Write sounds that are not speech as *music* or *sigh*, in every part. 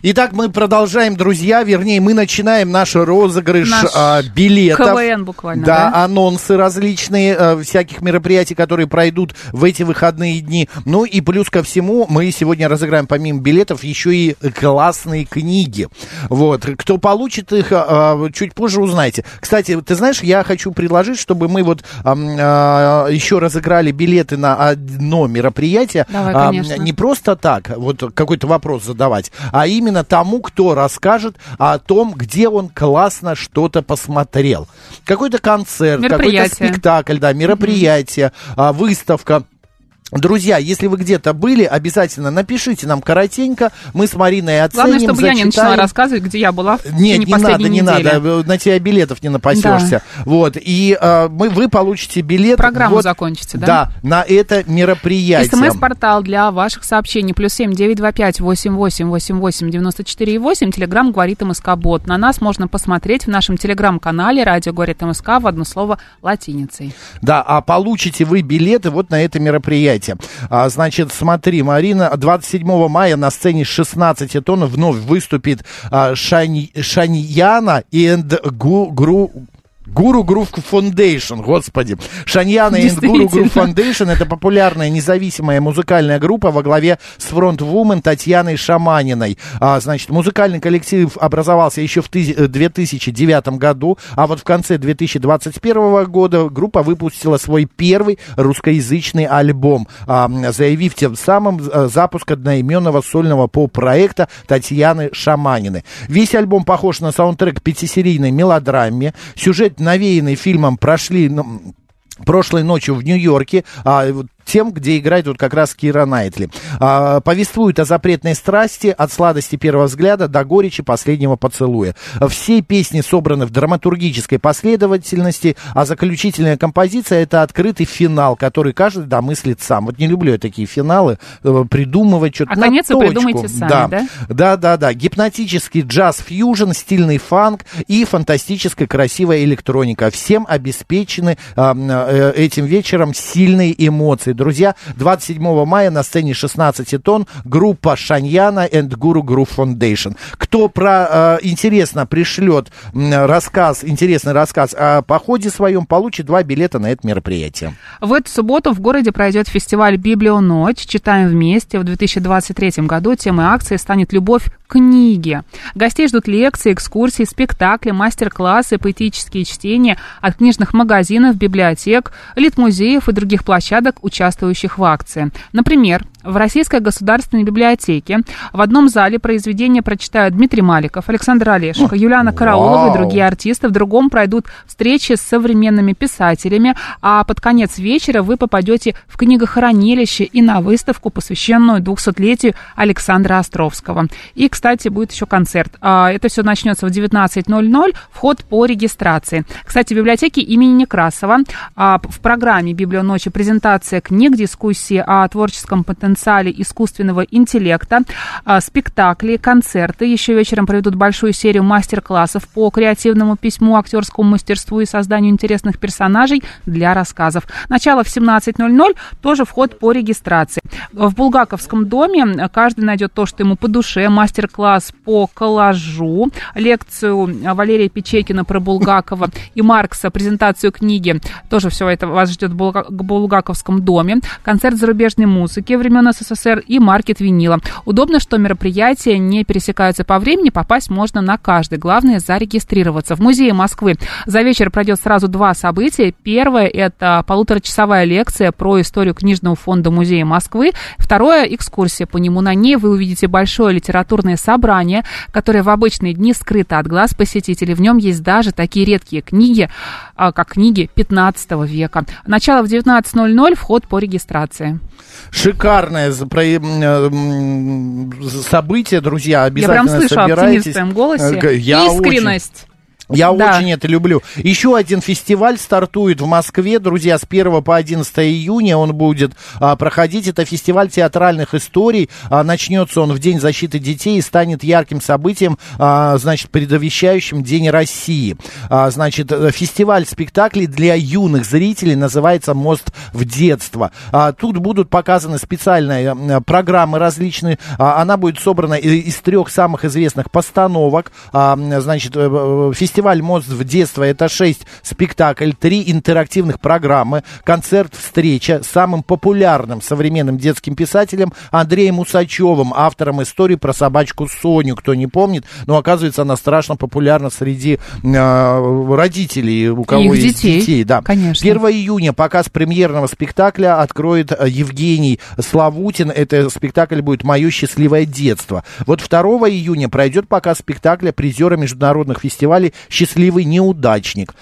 Итак, мы продолжаем, друзья, вернее, мы начинаем наш розыгрыш Наш а, билетов. КВН буквально, Да, да? анонсы различные а, всяких мероприятий, которые пройдут в эти выходные дни. Ну и плюс ко всему, мы сегодня разыграем помимо билетов еще и классные книги. Вот, кто получит их, а, а, чуть позже узнаете. Кстати, ты знаешь, я хочу предложить, чтобы мы вот ам, а, еще разыграли билеты на одно мероприятие. Давай, А, конечно. не просто так, вот какой-то вопрос задавать, а именно тому, кто расскажет о том, где он классно что-то посмотрел. Какой-то концерт, какой-то спектакль, да, мероприятие, а, выставка. Друзья, если вы где-то были, обязательно напишите нам коротенько, мы с Мариной оценим, Главное, чтобы я не начала зачитаем. рассказывать, где я была в Нет, течение не надо, последней не недели. надо, на тебя билетов не напасешься. Вот, и а, мы, вы получите билет. Программу вот, закончите, да? Да, на это мероприятие. СМС-портал для ваших сообщений. Плюс семь девять два пять восемь восемь восемь восемь девяносто четыре восемь. Телеграмм говорит МСК Бот. На нас можно посмотреть в нашем телеграм-канале «Радио говорит МСК» в одно слово латиницей. Да, а получите вы билеты вот на это мероприятие. А, значит, смотри, Марина, 27 мая на сцене 16 тонн вновь выступит а, Шани, Шаньяна и Гу, Гру... Гуру Грув Foundation, господи. Шаньяна и Гуру Грув. Foundation это популярная независимая музыкальная группа во главе с фронтвумен Татьяной Шаманиной. А, значит, музыкальный коллектив образовался еще в тызи- э, 2009 году, а вот в конце 2021 года группа выпустила свой первый русскоязычный альбом, а, заявив тем самым э, запуск одноименного сольного поп-проекта Татьяны Шаманины. Весь альбом похож на саундтрек пятисерийной мелодраме. Сюжет, навеянный фильмом, прошли... ну, прошлой ночью в Нью-Йорке, а, тем, где играет вот как раз Кира Найтли. А, повествует о запретной страсти, от сладости первого взгляда до горечи последнего поцелуя. Все песни собраны в драматургической последовательности, а заключительная композиция это открытый финал, который каждый домыслит сам. Вот не люблю я такие финалы, э, придумывать что-то А на конец вы точку. придумайте сами, да? да? Да, да, да. Гипнотический джаз-фьюжн, стильный фанк и фантастическая красивая электроника. Всем обеспечены э, этим вечером сильные эмоции. Друзья, 27 мая на сцене 16 тонн группа Шаньяна and Guru Group Foundation. Кто про э, интересно пришлет рассказ, интересный рассказ о походе своем, получит два билета на это мероприятие. В эту субботу в городе пройдет фестиваль «Библионочь». Читаем вместе. В 2023 году темой акции станет «Любовь к книге». Гостей ждут лекции, экскурсии, спектакли, мастер-классы, поэтические чтения от книжных магазинов, библиотек, литмузеев и других площадок, участвующих в акции. Например, в Российской государственной библиотеке в одном зале произведения прочитают Дмитрий Маликов, Александр Олешко, Юлиана Караулова и другие артисты. В другом пройдут встречи с современными писателями, а под конец вечера вы попадете в книгохранилище и на выставку, посвященную 200-летию Александра Островского. И, кстати, будет еще концерт. А, Это все начнется в 19.00, вход по регистрации. Кстати, в библиотеке имени Некрасова а, в программе «Библионочи» презентация книг, дискуссии о творческом потенциале искусственного интеллекта, а, спектакли, концерты. Еще вечером проведут большую серию мастер-классов по креативному письму, актерскому мастерству и созданию интересных персонажей для рассказов. Начало в 17.00, тоже вход по регистрации. В Булгаковском доме каждый найдет то, что ему по душе. Мастер-класс по коллажу, лекцию Валерия Печекина про Булгакова и Маркса, презентацию книги. Тоже все это вас ждет в Булга- в Булгаковском доме. Концерт зарубежной музыки времен времен СССР и маркет винила. Удобно, что мероприятия не пересекаются по времени, попасть можно на каждый. Главное зарегистрироваться. В музее Москвы за вечер пройдет сразу два события. Первое – это полуторачасовая лекция про историю книжного фонда Музея Москвы. Второе – экскурсия по нему. На ней вы увидите большое литературное собрание, которое в обычные дни скрыто от глаз посетителей. В нем есть даже такие редкие книги, а, как книги 15 века. Начало в 19.00, вход по регистрации. Шикарное про- событие, друзья. Я Обязательно прям слышу собирайтесь. оптимизм в голосе. Э, Я Искренность. Я Да. очень это люблю. Еще один фестиваль стартует в Москве, друзья, с 1 по 11 июня он будет а, проходить. Это фестиваль театральных историй. А, начнется он в День защиты детей и станет ярким событием, а, значит, предвещающим День России. А, значит, э, фестиваль спектаклей для юных зрителей называется «Мост в детство». А, тут будут показаны специальные м, программы различные. А, она будет собрана из трех самых известных постановок. А, значит, э, э, фестиваль «Мост в детство» — это шесть спектаклей, три интерактивных программы, концерт, встреча с самым популярным современным детским писателем Андреем Усачевым, автором истории про собачку Соню, кто не помнит, но оказывается она страшно популярна среди э, родителей, у кого Их есть детей, детей. Да. конечно. 1 июня показ премьерного спектакля откроет э, Евгений Славутин. Это спектакль будет «Мое счастливое детство». Вот 2 июня пройдет показ спектакля призера международных фестивалей «Счастливый неудачник».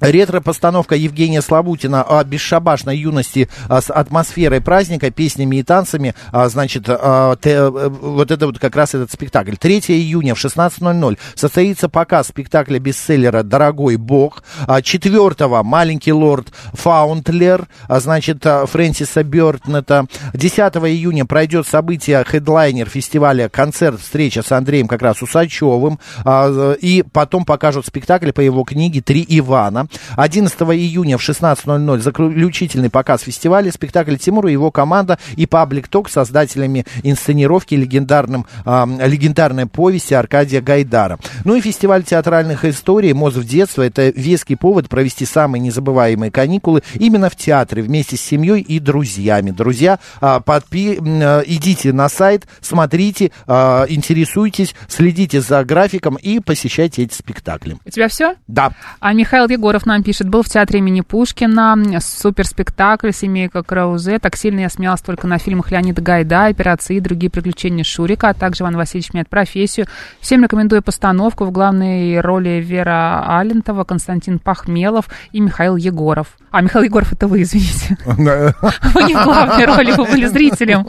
Ретро-постановка Евгения Славутина о бесшабашной юности а, с атмосферой праздника, песнями и танцами, а, значит, а, э, вот это вот как раз этот спектакль. 3 июня в 16.00 состоится показ спектакля бестселлера «Дорогой бог». 4 «Маленький лорд Фаунтлерой», значит, Фрэнсиса Бёрнетта. 10 июня пройдет событие хедлайнер фестиваля «Концерт. Встреча с Андреем как раз Усачевым». А, И потом покажут спектакль по его книге «Три Ивана». 11 июня в 16.00 заключительный показ фестиваля, спектакль Тимура и его команда и паблик ток создателями инсценировки легендарным, а, легендарной повести Аркадия Гайдара. Ну и фестиваль театральных историй «Моз в детство» — это веский повод провести самые незабываемые каникулы именно в театре вместе с семьей и друзьями. Друзья, а, подпи- а, идите на сайт, смотрите, а, интересуйтесь, следите за графиком и посещайте эти спектакли. У тебя все? Да. А Михаил Егоров нам пишет, был в театре имени Пушкина, суперспектакль «Семейка Краузе». Так сильно я смеялась только на фильмах Леонида Гайда, «Операции» и другие приключения Шурика, а также Иван Васильевич меняет профессию. Всем рекомендую постановку в главной роли Вера Алентова, Константин Пахмелов и Михаил Егоров. А, Михаил Егоров, это вы, извините. *laughs* Вы не в главной роли, вы были зрителем.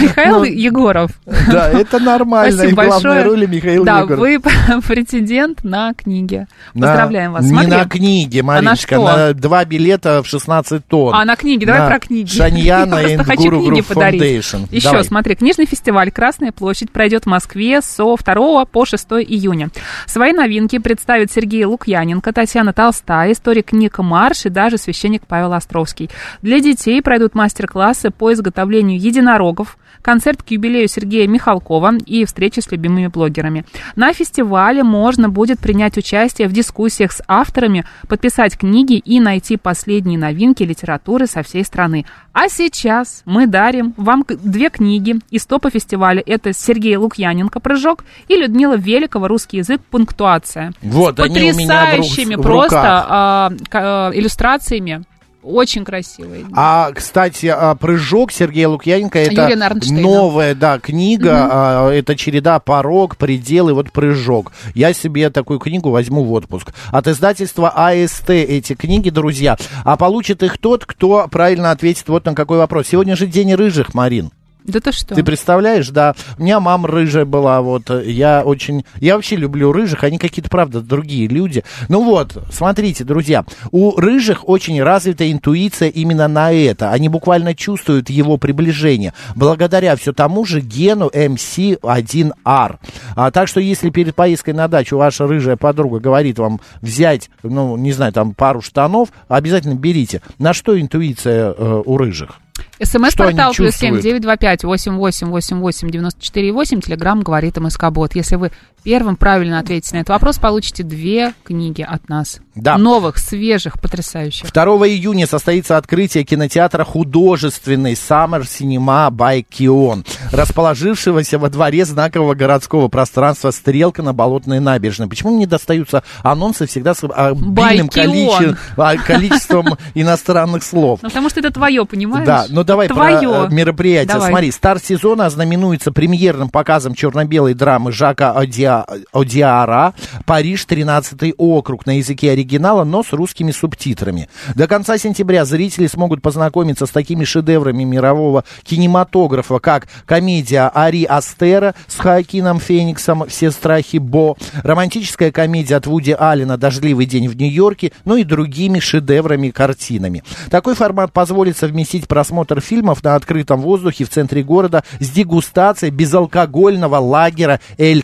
Михаил Егоров. Да, это нормально. Спасибо большое. роли Михаил да, Егоров. вы *laughs* претендент на книги. Поздравляем вас. Не на книге, Мариночка, А на что? на два билета в 16 тонн. А, на книги, давай про книги. Шаньяна *laughs* и Guru книги Групп подарить. Foundation. Еще, смотри, книжный фестиваль «Красная площадь» пройдет в Москве со 2 по 6 июня. Свои новинки представит Сергей Лукьяненко, Татьяна Толстая, историк Ника Марш и даже священник Павел Островский. Для детей пройдут мастер-классы по изготовлению единорогов, концерт к юбилею Сергея Михалкова и встречи с любимыми блогерами. На фестивале можно будет принять участие в дискуссиях с авторами, подписать книги и найти последние новинки литературы со всей страны. А сейчас мы дарим вам две книги из топа фестиваля. Это Сергей Лукьяненко «Прыжок» и Людмила Великова «Русский язык. Пунктуация». Вот С они у меня в ру- потрясающими в просто руках. а, к- иллюстрациями. Очень красивые. А, кстати, а, прыжок Сергея Лукьяненко это новая, да, книга. а, это череда порог, предел и вот прыжок. Я себе такую книгу возьму в отпуск. От издательства АСТ эти книги, друзья. А получит их тот, кто правильно ответит вот на какой вопрос. Сегодня же день рыжих, Марин. Да ты что? Ты представляешь, да? У меня мама рыжая была, вот, я очень... Я вообще люблю рыжих, они какие-то, правда, другие люди. Ну вот, смотрите, друзья, у рыжих очень развита интуиция именно на это. Они буквально чувствуют его приближение, благодаря все тому же гену MC1R. А, так что, если перед поездкой на дачу ваша рыжая подруга говорит вам взять, ну, не знаю, там, пару штанов, обязательно берите. На что интуиция э, у рыжих? СМС-портал плюс семь девять два пять восемь восемь восемь восемь девяносто четыре восемь. Телеграмм говорит МСК Бот. Если вы первым правильно ответите на этот вопрос, получите две книги от нас. Да. Новых, свежих, потрясающих. 2 июня состоится открытие кинотеатра художественный Summer Cinema by Kion, расположившегося во дворе знакового городского пространства «Стрелка» на Болотной набережной. Почему мне достаются анонсы всегда с обильным количе- а, количеством *laughs* иностранных слов? Ну, потому что это твое, понимаешь? Да, ну давай Твое. про э, мероприятие. Давай. Смотри, старт сезона ознаменуется премьерным показом черно-белой драмы Жака Одиа- Одиара «Париж, 13 округ» на языке оригинала, но с русскими субтитрами. До конца сентября зрители смогут познакомиться с такими шедеврами мирового кинематографа, как комедия «Ари Астера» с Хоакином Фениксом «Все страхи Бо», романтическая комедия от Вуди Аллена «Дождливый день в Нью-Йорке», ну и другими шедеврами картинами. Такой формат позволит совместить просмотр фильмов на открытом воздухе в центре города с дегустацией безалкогольного лагера «Эль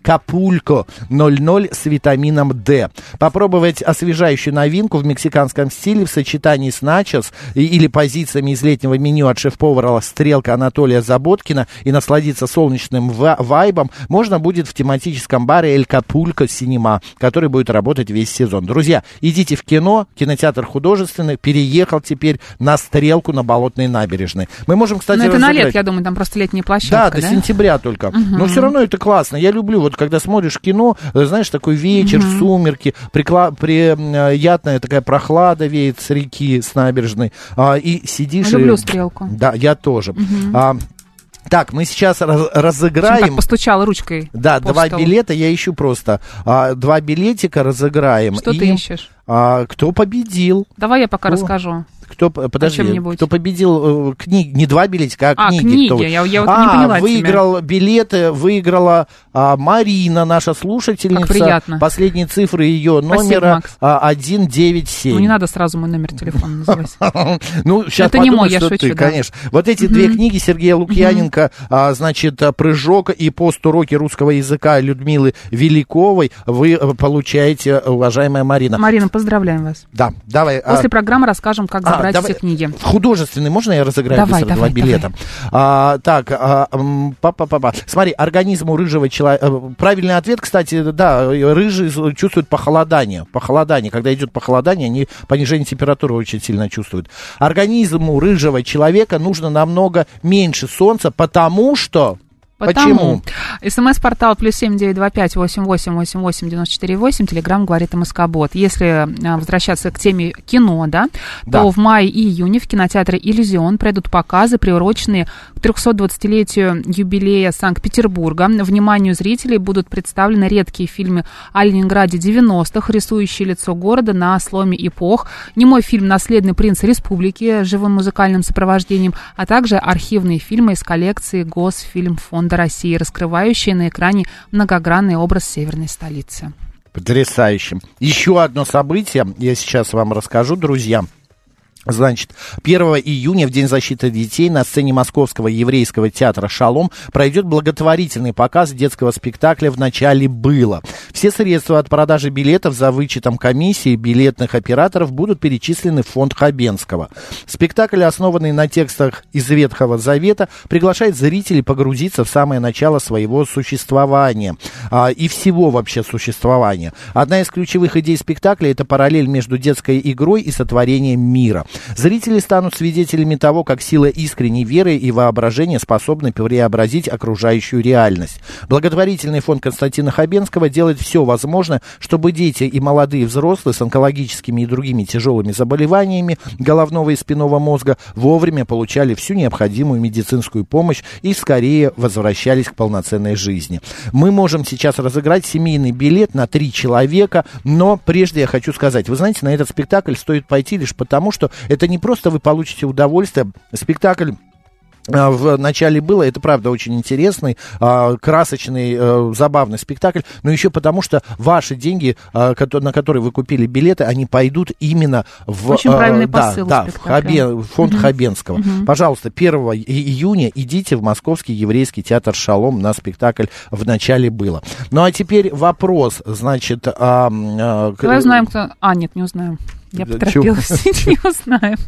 Капулько 00» с витамином D. Попробовать освежающую новинку в мексиканском стиле в сочетании с начос или позициями из летнего меню от шеф-повара «Стрелка» Анатолия Заботкина и насладиться солнечным ва- вайбом можно будет в тематическом баре «Эль Капулько Синема», который будет работать весь сезон. Друзья, идите в кино, кинотеатр художественный переехал теперь на «Стрелку» на Болотной набережной. Мы можем, кстати, Но Ну, это на разыграть- лет, я думаю, там просто летняя да, площадка, до сентября только. Но все равно это классно. Я люблю, вот когда смотришь кино, э, знаешь, такой вечер, сумерки, прикла- приятная такая прохлада веет с реки, с набережной, а, и сидишь... Люблю и- «Стрелку». Да, я тоже. А, так, мы сейчас раз- разыграем... так постучала ручкой. Да, по два столу. билета я ищу просто. А, два билетика разыграем. Что и, ты ищешь? а, кто победил? Давай я пока О, расскажу. Кто, п- подожди, кто победил э, книги, не два билетика, а, А, книги. книги, кто- я- я вот а, не поняла тебя. выиграл билеты, выиграла а, Марина, наша слушательница. Как приятно. Последние цифры ее Спасибо, номера Макс. а, 197. Ну, не надо сразу мой номер телефона называть. *laughs* Ну, сейчас Это не мой, я шучу, конечно. Вот эти две книги Сергея Лукьяненко, а, значит, а, «Прыжок» и «Пост-уроки русского языка» Людмилы Великовой вы э, получаете, уважаемая Марина. Марина, поздравляем вас. Да, давай. а, После программы расскажем, как забрать давай. все книги. Художественный, можно я разыграю Давай, быстро давай, два билета? А, так, а, м, па-па-па-па. смотри, организм у рыжего человека... Правильный ответ, кстати, да, рыжие чувствуют похолодание. Похолодание. Когда идет похолодание, они понижение температуры очень сильно чувствуют. Организму рыжего человека нужно намного меньше солнца, потому что... Потому. Почему? СМС-портал плюс семь девять два пять восемь восемь восемь восемь девяносто четыре восемь. Телеграмм говорит МСК Бот. Если а, возвращаться к теме кино, да, Да. то в мае и июне в кинотеатре «Иллюзион» пройдут показы, приуроченные к 320-летию юбилея Санкт-Петербурга. Вниманию зрителей будут представлены редкие фильмы о Ленинграде 90-х, рисующие лицо города на сломе эпох, немой фильм «Наследный принц республики» с живым музыкальным сопровождением, а также архивные фильмы из коллекции Госфильмфонда России, раскрывающие на экране многогранный образ северной столицы. Потрясающе. Еще одно событие, я сейчас вам расскажу, друзья. Значит, 1 июня, в День защиты детей, на сцене Московского еврейского театра «Шалом» пройдет благотворительный показ детского спектакля «В начале было». Все средства от продажи билетов за вычетом комиссии билетных операторов будут перечислены в фонд Хабенского. Спектакль, основанный на текстах из Ветхого Завета, приглашает зрителей погрузиться в самое начало своего существования а, и всего вообще существования. Одна из ключевых идей спектакля – это параллель между детской игрой и сотворением мира. Зрители станут свидетелями того, как сила искренней веры и воображения способны преобразить окружающую реальность. Благотворительный фонд Константина Хабенского делает все возможное, чтобы дети и молодые взрослые с онкологическими и другими тяжелыми заболеваниями головного и спинного мозга вовремя получали всю необходимую медицинскую помощь и скорее возвращались к полноценной жизни. Мы можем сейчас разыграть семейный билет на три человека, но прежде я хочу сказать, вы знаете, на этот спектакль стоит пойти лишь потому, что это не просто вы получите удовольствие, спектакль а, в начале было, это правда очень интересный, а, красочный, э, забавный спектакль, но еще потому, что ваши деньги, а, на которые вы купили билеты, они пойдут именно в... Очень правильный да, посыл Да, в спектакля. Хабе- в фонд Хабенского. Пожалуйста, 1 и- июня идите в Московский еврейский театр «Шалом» на спектакль «В начале было». Ну, а теперь вопрос, значит... а, а, Давай узнаем, кто... А, нет, не узнаем. Я поторопилась, *laughs* не.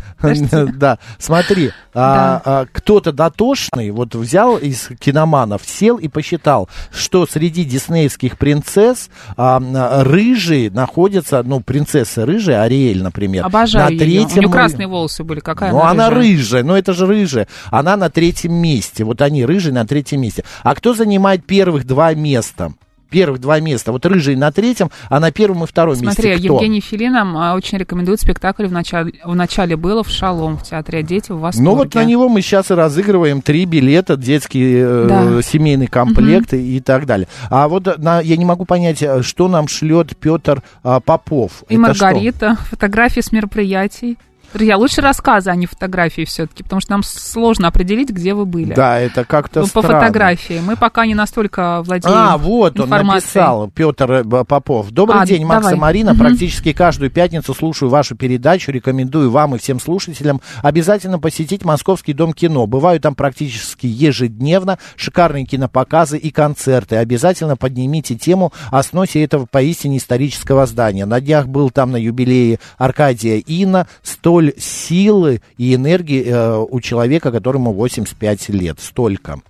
*laughs* Подождите. Да, смотри, а, а, кто-то дотошный вот взял из киноманов, сел и посчитал, что среди диснеевских принцесс а, рыжие находятся, ну, принцесса рыжая, Ариэль, например, Обожаю на ее. У нее красные волосы были, какая Ну, она рыжая. рыжая, ну это же рыжая. Она на третьем месте. Вот они рыжие на третьем месте. А кто занимает первых два места? Первых два места. Вот рыжий на третьем, а на первом и втором Смотри, месте кто? Евгений Филин нам а, очень рекомендует спектакль в начале, в начале было в Шалом в театре «Дети в восторге». Ну вот на него мы сейчас и разыгрываем три билета, детский э, Да. семейный комплект и, и так далее. А вот на, я не могу понять, э, что нам шлет Петр а, Попов. И Это что? Маргарита, фотографии с мероприятий. Я лучше рассказы, а не фотографии все-таки, потому что нам сложно определить, где вы были. Да, это как-то ну, По странно. фотографии. Мы пока не настолько владеем А, вот он написал, Петр э, Попов. Добрый а, день, давай. И Марина. Угу. Практически каждую пятницу слушаю вашу передачу. Рекомендую вам и всем слушателям обязательно посетить Московский дом кино. Бываю там практически ежедневно. Шикарные кинопоказы и концерты. Обязательно поднимите тему о сносе этого поистине исторического здания. На днях был там на юбилее Аркадия Инна. 100 сколь силы и энергии э, у человека, которому 85 лет. Столько.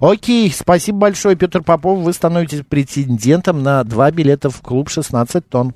Окей, спасибо большое, Петр Попов. Вы становитесь претендентом на два билета в клуб 16 тонн.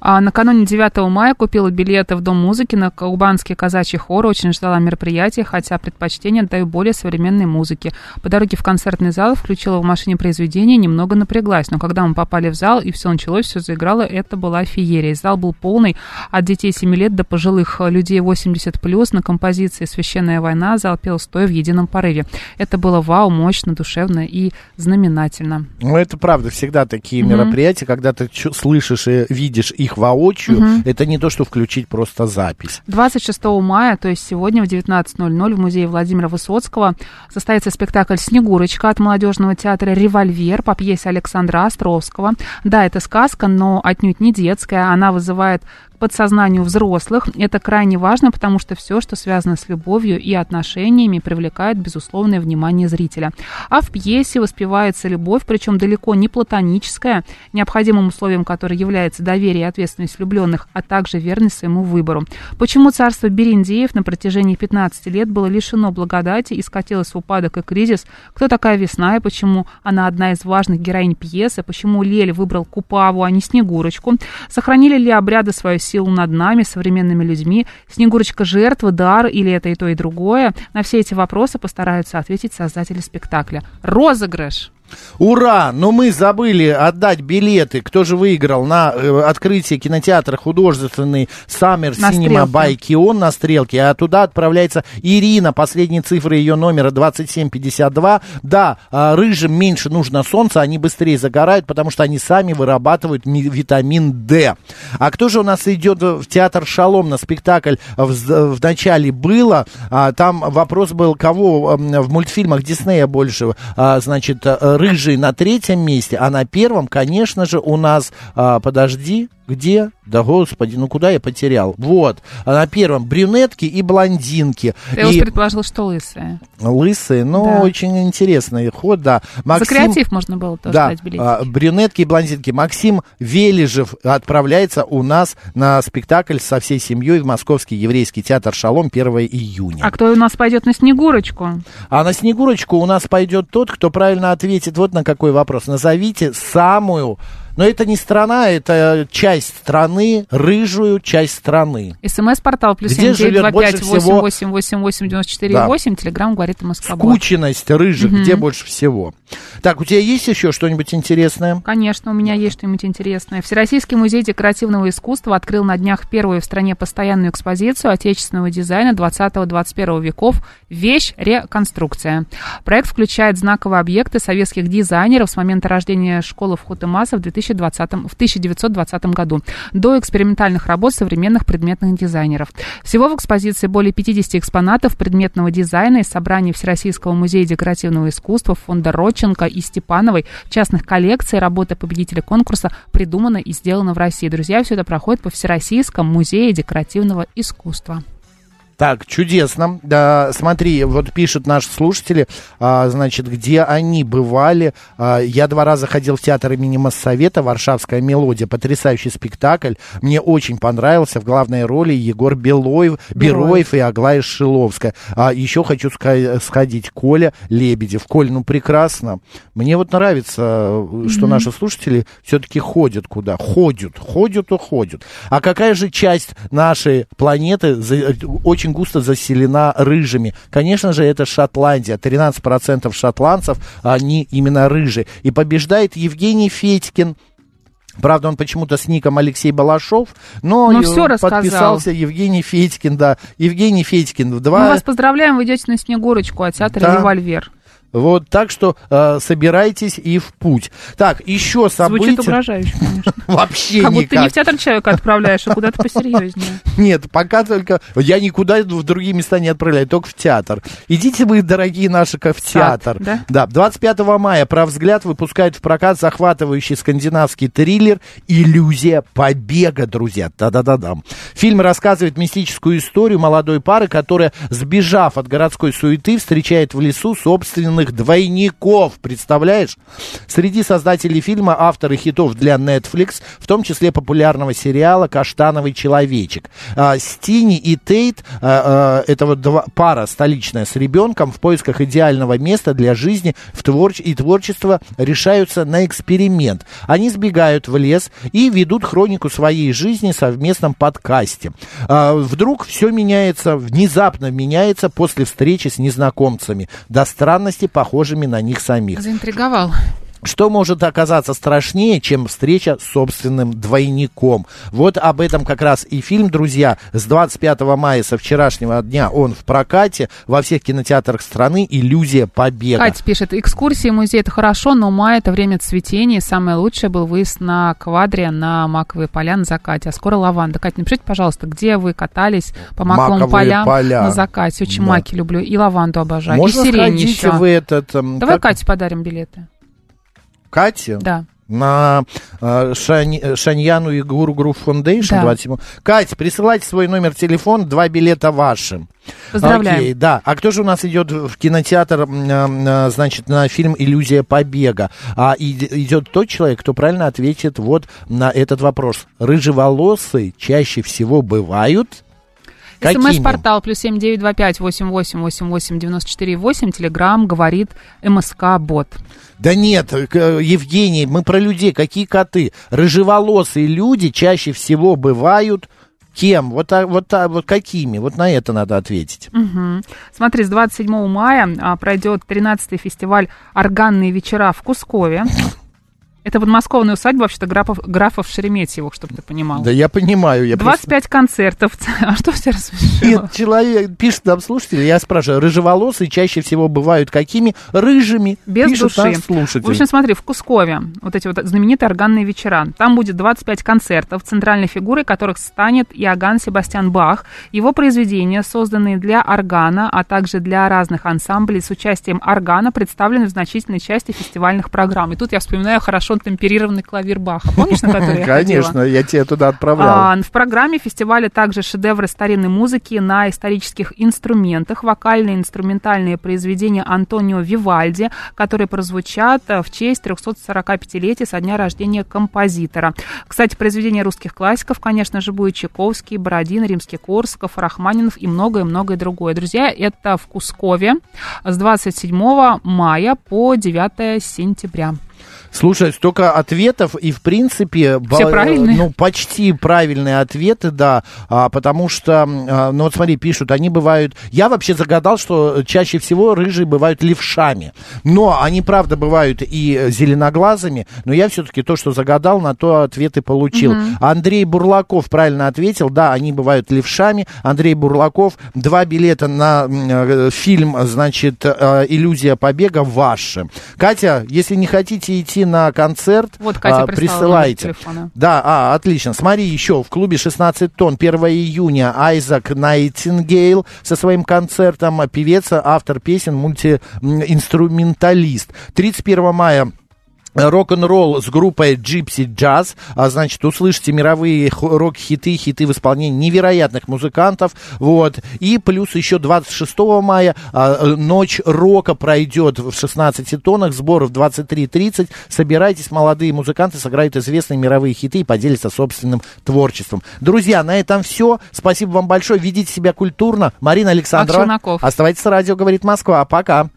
А накануне 9 мая купила билеты в Дом музыки на Кубанский казачий хор. Очень ждала мероприятия, хотя предпочтение даю более современной музыке. По дороге в концертный зал включила в машине произведение, немного напряглась. Но когда мы попали в зал и все началось, все заиграло, это была феерия. Зал был полный от детей 7 лет до пожилых людей 80+. На композиции «Священная война» зал пел стоя в едином порыве. Это было вау, мощно, душевно и знаменательно. Ну, это правда, всегда такие Мгм. мероприятия, когда ты слышишь и видишь их воочию, Мгм. это не то, что включить просто запись. 26 мая, то есть сегодня в 19.00 в музее Владимира Высоцкого состоится спектакль «Снегурочка» от молодежного театра «Револьвер» по пьесе Александра Островского. Да, это сказка, но отнюдь не детская. Она вызывает подсознанию взрослых. Это крайне важно, потому что все, что связано с любовью и отношениями, привлекает безусловное внимание зрителя. А в пьесе воспевается любовь, причем далеко не платоническая, необходимым условием которой является доверие и ответственность влюбленных, а также верность своему выбору. Почему царство Бериндеев на протяжении 15 лет было лишено благодати и скатилось в упадок и кризис? Кто такая весна и почему она одна из важных героинь пьесы? Почему Лель выбрал Купаву, а не Снегурочку? Сохранили ли обряды свою силу над нами, современными людьми? Снегурочка жертва, дар или это и то, и другое? На все эти вопросы постараются ответить создатели спектакля. Розыгрыш! Ура! Но мы забыли отдать билеты. Кто же выиграл на э, открытие кинотеатра художественный Summer На Cinema by Kion на Стрелке. А туда отправляется Ирина. Последние цифры ее номера 2752. Да, а, рыжим меньше нужно солнца, они быстрее загорают, потому что они сами вырабатывают ми- витамин D. А кто же у нас идет в театр Шалом на спектакль в, в начале было? А, там вопрос был, кого в мультфильмах Диснея больше, а, значит, э, рыжий на третьем месте, а на первом, конечно же, у нас, а, подожди, где? Да господи, ну куда я потерял? Вот, а на первом брюнетки и блондинки. Ты уж и предположил, что лысая. лысые, ну, Да. очень интересный ход, да. За креатив можно было тоже да, дать билетики. а, брюнетки и блондинки. Максим Вележев отправляется у нас на спектакль со всей семьей в Московский еврейский театр «Шалом» 1 июня. А кто у нас пойдет на Снегурочку? А на Снегурочку у нас пойдет тот, кто правильно ответит вот на какой вопрос. Назовите самую, но это не страна, это часть страны, рыжую часть страны. СМС-портал плюс Где семь девять живет два больше пять всего- восемь восемь восемь восемь девяносто четыре восемь. Телеграмм говорит Москва. Скученность рыжих, где больше всего. Так, у тебя есть еще что-нибудь интересное? Конечно, у меня есть что-нибудь интересное. Всероссийский музей декоративного искусства открыл на днях первую в стране постоянную экспозицию отечественного дизайна 20-21 веков «Вещь. Реконструкция». Проект включает знаковые объекты советских дизайнеров с момента рождения школы в Хутемаса в, 2020, в 1920 году до экспериментальных работ современных предметных дизайнеров. Всего в экспозиции более 50 экспонатов предметного дизайна из собраний Всероссийского музея декоративного искусства, фонда Родченко и Степановой, частных коллекций, работа победителя конкурса придумана и сделана в России. Друзья, все это проходит по Всероссийскому музее декоративного искусства. Так, чудесно. Да, смотри, вот пишут наши слушатели, а, значит, где они бывали. А, я два раза ходил в театр имени Моссовета, «Варшавская мелодия», потрясающий спектакль. Мне очень понравился. В главной роли Егор Белоев, Бероев и Аглая Шиловская. А, еще хочу сходить Коля Лебедев. Коль, ну прекрасно. Мне вот нравится, что наши слушатели все-таки ходят куда? Ходят, ходят и ходят. А какая же часть нашей планеты за- очень густо заселена рыжими? Конечно же, это Шотландия. 13% шотландцев, они именно рыжие. И побеждает Евгений Федькин. Правда, он почему-то с ником Алексей Балашов, но Ну, и всё рассказал. подписался Евгений Федькин, да. Евгений Федькин. В два... Мы вас поздравляем, вы идете на Снегурочку от театра Да. «Револьвер». Вот, так что э, собирайтесь и в путь. Так, еще события. Звучит угрожающе, конечно. *laughs* Вообще Как будто ты не никак. в театр человека отправляешь, а куда-то посерьезнее. *laughs* Нет, пока только... Я никуда в другие места не отправляю, только в театр. Идите вы, дорогие наши, в театр. да? Да, 25 мая «Про взгляд» выпускает в прокат захватывающий скандинавский триллер «Иллюзия побега», друзья. Да-да-да-да. Фильм рассказывает мистическую историю молодой пары, которая, сбежав от городской суеты, встречает в лесу собственных двойников. Представляешь? Среди создателей фильма авторы хитов для Netflix, в том числе популярного сериала «Каштановый человечек». А, Стини и Тейт, а, а, это вот два- пара столичная с ребенком в поисках идеального места для жизни в творч- и творчества решаются на эксперимент. Они сбегают в лес и ведут хронику своей жизни в совместном подкасте. Вдруг все меняется, внезапно меняется после встречи с незнакомцами, до странности похожими на них самих. Заинтриговал. Что может оказаться страшнее, чем встреча с собственным двойником? Вот об этом как раз и фильм, друзья. С 25 мая, со вчерашнего дня, он в прокате во всех кинотеатрах страны «Иллюзия побега». Катя пишет, экскурсии, музей это хорошо, но май это время цветения. Самое лучшее был выезд на квадре на маковые поля на закате. А скоро лаванда. Катя, напишите, пожалуйста, где вы катались по маковым Маковые полям поля. на закате. Очень Да. маки люблю. И лаванду обожаю. Можно и сирень еще. в этот... эм, Давай как- Кате подарим билеты. Кате? Да. На э, Шань- э, Шаньяну и Guru Groove Foundation Да. 27. Катя, присылайте свой номер телефона, два билета ваши. Поздравляем. Окей, да. А кто же у нас идет в кинотеатр, э, значит, на фильм «Иллюзия побега»? А идет тот человек, кто правильно ответит вот на этот вопрос. Рыжеволосые чаще всего бывают... Какими? СМС-портал плюс семь девять два пять восемь восемь восемь восемь девяносто четыре восемь. Телеграмм говорит МСК-бот. Да нет, э, к- Евгений, мы про людей. Какие коты? Рыжеволосые люди чаще всего бывают кем? Вот, а- вот, а- вот какими? Вот на это надо ответить. Мгм. Смотри, с 27 мая а, пройдет 13-й фестиваль «Органные вечера» в Кускове. Это подмосковная усадьба, вообще-то, графов, графов Шереметьевых, чтобы ты понимал. Да я понимаю. Я просто- 25 концертов. *laughs* А что все рассмешило? Нет, человек пишет нам слушатели, я спрашиваю, рыжеволосые чаще всего бывают какими? Рыжими. Без пишет души. слушатель. В общем, смотри, в Кускове вот эти вот знаменитые органные вечера. Там будет 25 концертов, центральной фигурой которых станет Иоганн Себастьян Бах. Его произведения, созданные для органа, а также для разных ансамблей с участием органа, представлены в значительной части фестивальных программ. И тут я вспоминаю хорошо темперированный клавир Баха. Помнишь, на который я? *laughs* Конечно, я тебя туда отправлял. А, в программе фестиваля также шедевры старинной музыки на исторических инструментах, вокальные инструментальные произведения Антонио Вивальди, которые прозвучат э, в честь 345-летия со дня рождения композитора. Кстати, произведения русских классиков, конечно же, будет Чайковский, Бородин, Римский-Корсаков, Рахманинов и многое-многое другое. Друзья, это в Кускове с 27 мая по 9 сентября. Слушай, столько ответов, и в принципе... Все правильные? Ну, почти правильные ответы, да, а, потому что, а, ну вот смотри, пишут, они бывают... Я вообще загадал, что чаще всего рыжие бывают левшами, но они, правда, бывают и зеленоглазыми, но я все-таки то, что загадал, на то ответ и получил. Андрей Бурлаков правильно ответил, да, они бывают левшами. Андрей Бурлаков, два билета на э, фильм, значит, э, «Иллюзия побега» ваши. Катя, если не хотите идти на концерт, Вот Катя а, присылайте. Да, а, отлично. Смотри, еще в клубе 16 тонн 1 июня Айзак Найтингейл со своим концертом, певец, автор песен, мультиинструменталист. 31 мая рок-н-ролл с группой Gypsy Jazz, а, значит, услышите мировые рок-хиты, хиты в исполнении невероятных музыкантов, вот, и плюс еще 26 мая а, ночь рока пройдет в 16 тонах, сбор в 23.30, собирайтесь, молодые музыканты сыграют известные мировые хиты и поделятся собственным творчеством. Друзья, на этом все, спасибо вам большое, ведите себя культурно, Марина Александрова, оставайтесь с радио, говорит Москва, пока.